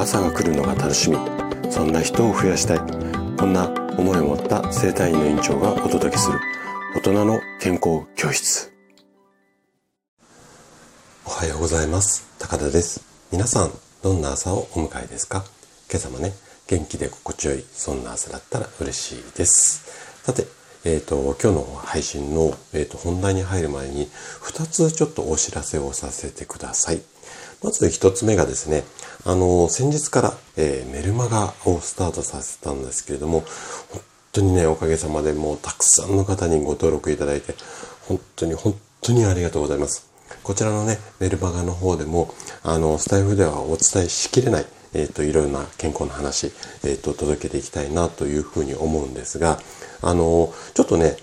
朝が来るのが楽しみ。そんな人を増やしたい。こんな思いを持った生体院の院長がお届けする。大人の健康教室。おはようございます。高田です。皆さんどんな朝をお迎えですか？今朝もね元気で心地よいそんな朝だったら嬉しいです。さてえっ、ー、と、今日の配信の、えーと、本題に入る前に、2つちょっとお知らせをさせてください。まず1つ目がですね、あの、先日から、えー、メルマガをスタートさせたんですけれども、本当にね、おかげさまでもうたくさんの方にご登録いただいて、本当に本当にありがとうございます。こちらのね、メルマガの方でも、あの、スタイフではお伝えしきれない、えっ、ー、と、いろいろな健康の話、えっ、ー、と、届けていきたいなというふうに思うんですが、あの、ちょっとね、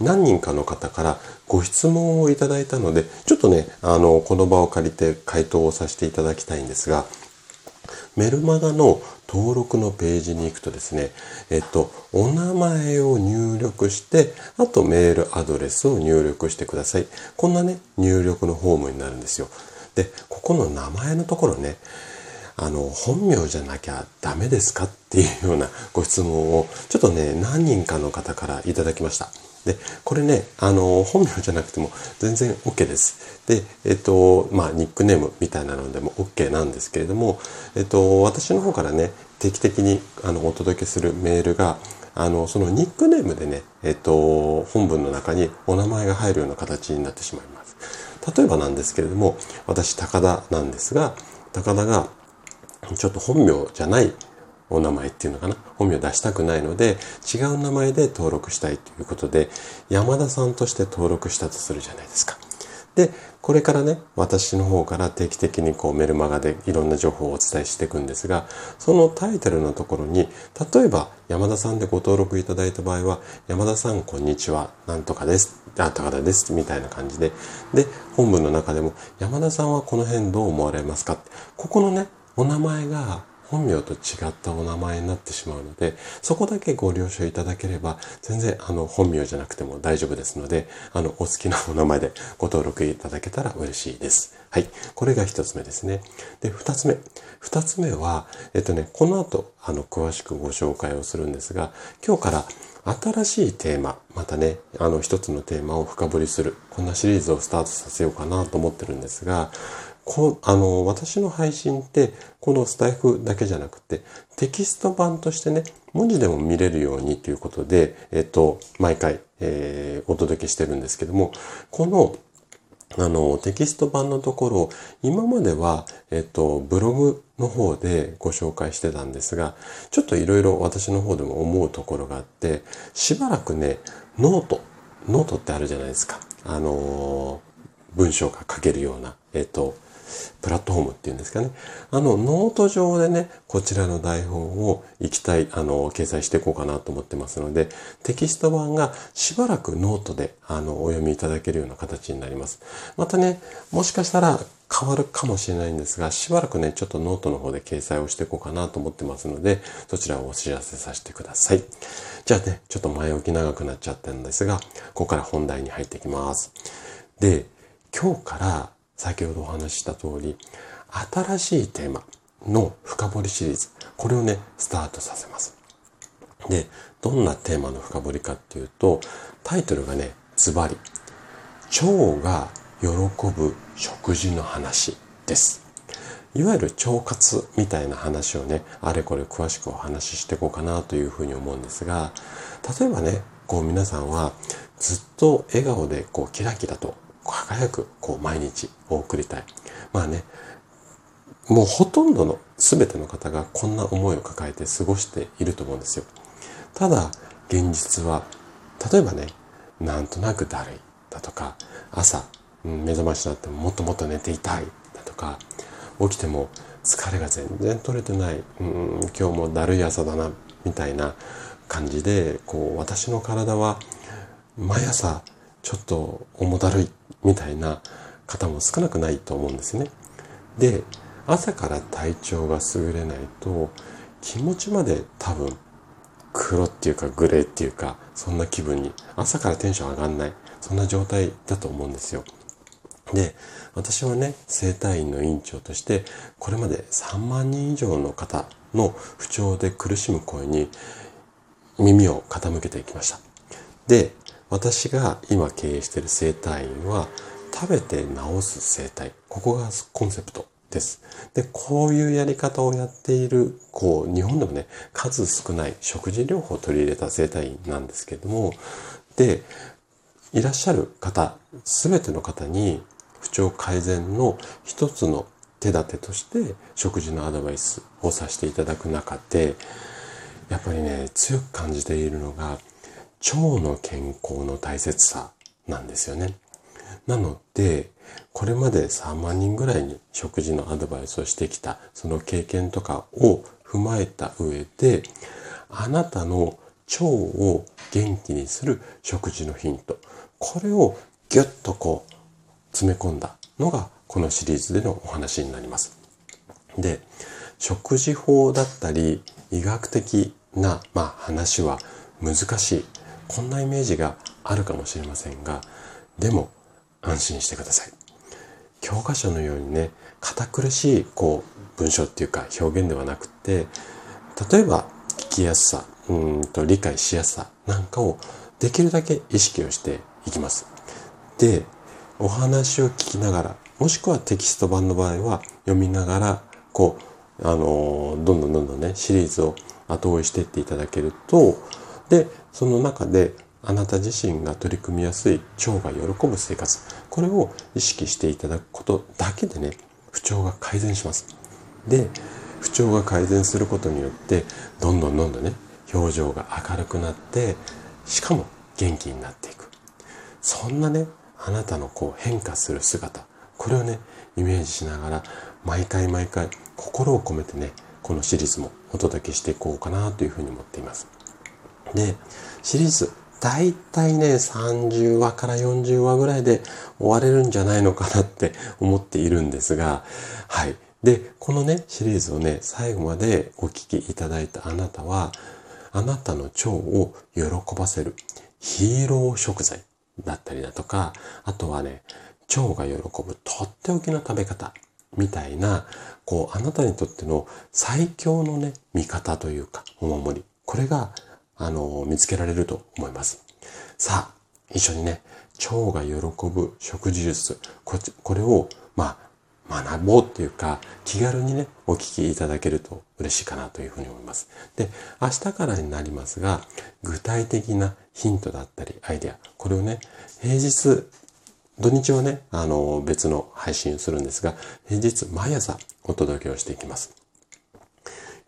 何人かの方からご質問をいただいたので、ちょっとね、あの、この場を借りて回答をさせていただきたいんですが、メルマガの登録のページに行くとですね、えっと、お名前を入力して、あとメールアドレスを入力してください。こんなね、入力のフォームになるんですよ。で、ここの名前のところね、あの、本名じゃなきゃダメですかっていうようなご質問を、ちょっとね、何人かの方からいただきました。で、これね、あの、本名じゃなくても全然 OK です。で、えっと、まあ、ニックネームみたいなのでも OK なんですけれども、えっと、私の方からね、定期的にあのお届けするメールが、あの、そのニックネームでね、えっと、本文の中にお名前が入るような形になってしまいます。例えばなんですけれども、私、高田なんですが、高田が、ちょっと本名じゃないお名前っていうのかな？本名出したくないので違う名前で登録したいということで山田さんとして登録したとするじゃないですか。で、これからね、私の方から定期的にこうメルマガでいろんな情報をお伝えしていくんですが、そのタイトルのところに、例えば山田さんでご登録いただいた場合は、山田さんこんにちは、なんとかです、あ、高田です、みたいな感じで、で、本文の中でも、山田さんはこの辺どう思われますか？ここのね、お名前が本名と違ったお名前になってしまうので、そこだけご了承いただければ、全然あの本名じゃなくても大丈夫ですので、あのお好きなお名前でご登録いただけたら嬉しいです。はい。これが一つ目ですね。で、二つ目。二つ目は、えっとね、この後、あの、詳しくご紹介をするんですが、今日から新しいテーマ、またね、あの、一つのテーマを深掘りする、こんなシリーズをスタートさせようかなと思ってるんですが、こあの、私の配信って、このスタイフだけじゃなくて、テキスト版としてね、文字でも見れるようにということで、えっと、毎回、えー、お届けしてるんですけども、この、あの、テキスト版のところ、今までは、えっと、ブログの方でご紹介してたんですが、ちょっといろいろ私の方でも思うところがあって、しばらくね、 note、ノートってあるじゃないですか。あの、文章が書けるような、えっと、プラットフォームっていうんですかね。あの、ノート上でね、こちらの台本を行きたい、あの、掲載していこうかなと思ってますので、テキスト版がしばらくノートで、あの、お読みいただけるような形になります。またね、もしかしたら変わるかもしれないんですが、しばらくね、ちょっとノートの方で掲載をしていこうかなと思ってますので、そちらをお知らせさせてください。じゃあね、ちょっと前置き長くなっちゃったんですが、ここから本題に入っていきます。で、今日から先ほどお話しした通り、新しいテーマの深掘りシリーズ、これをね、スタートさせます。で、どんなテーマの深掘りかっていうと、タイトルがね、ズバリ、腸が喜ぶ食事の話です。いわゆる腸活みたいな話をね、あれこれ詳しくお話ししていこうかなというふうに思うんですが、例えばね、こう皆さんはずっと笑顔でこうキラキラと輝く、こう、毎日を送りたい。まあね、もうほとんどの全ての方がこんな思いを抱えて過ごしていると思うんですよ。ただ、現実は、例えばね、なんとなくだるいだとか、朝、目覚ましになってももっともっと寝ていたいだとか、起きても疲れが全然取れてない、うん、今日もだるい朝だな、みたいな感じで、こう、私の体は毎朝ちょっと重だるいみたいな方も少なくないと思うんですね。で、朝から体調が優れないと気持ちまで多分黒っていうかグレーっていうかそんな気分に朝からテンション上がんないそんな状態だと思うんですよ。で、私はね、生体院の院長として、これまで3万人以上の方の不調で苦しむ声に耳を傾けていきました。で、私が今経営している生体院は、食べて治す生態。ここがコンセプトです。で、こういうやり方をやっている、こう、日本でもね、数少ない食事療法を取り入れた生態院なんですけども、で、いらっしゃる方、すべての方に不調改善の一つの手立てとして食事のアドバイスをさせていただく中で、やっぱりね、強く感じているのが、腸の健康の大切さなんですよね。なので、これまで3万人ぐらいに食事のアドバイスをしてきた、その経験とかを踏まえた上で、あなたの腸を元気にする食事のヒント。これをギュッとこう詰め込んだのがこのシリーズでのお話になります。で、食事法だったり医学的な、まあ、話は難しい。こんなイメージがあるかもしれませんが、でも安心してください。教科書のようにね、堅苦しいこう文章っていうか表現ではなくて、例えば聞きやすさ、うんと理解しやすさなんかをできるだけ意識をしていきます。で、お話を聞きながら、もしくはテキスト版の場合は読みながら、こう、あのどんどんどんどんね、シリーズを後追いしていっていただけると、で、その中であなた自身が取り組みやすい腸が喜ぶ生活。これを意識していただくことだけでね不調が改善します。で不調が改善することによってどんどんどんどんね表情が明るくなってしかも元気になっていく。そんなねあなたのこう変化する姿これをねイメージしながら毎回毎回心を込めてねこのシリーズもお届けしていこうかなというふうに思っています。でシリーズ大体ね、30話から40話ぐらいで終われるんじゃないのかなって思っているんですが、はい。で、このね、シリーズをね、最後までお聞きいただいたあなたは、あなたの腸を喜ばせるヒーロー食材だったりだとか、あとはね、腸が喜ぶとっておきの食べ方みたいな、こう、あなたにとっての最強のね、味方というか、お守り。これがあの、見つけられると思います。さあ、一緒にね、腸が喜ぶ食事術、ここれを、まあ、学ぼうっていうか、気軽にね、お聞きいただけると嬉しいかなというふうに思います。で、明日からになりますが、具体的なヒントだったり、アイデア、これをね、平日、土日はね、あの、別の配信をするんですが、平日毎朝お届けをしていきます。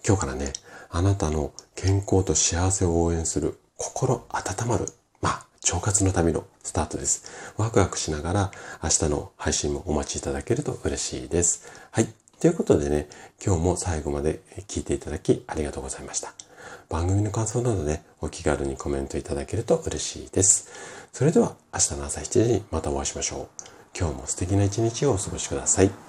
今日からね、あなたの健康と幸せを応援する心温まる、まあ、腸活の旅のスタートです。ワクワクしながら明日の配信もお待ちいただけると嬉しいです。はい。ということでね、今日も最後まで聞いていただきありがとうございました。番組の感想などで、ね、お気軽にコメントいただけると嬉しいです。それでは明日の朝7時にまたお会いしましょう。今日も素敵な一日をお過ごしください。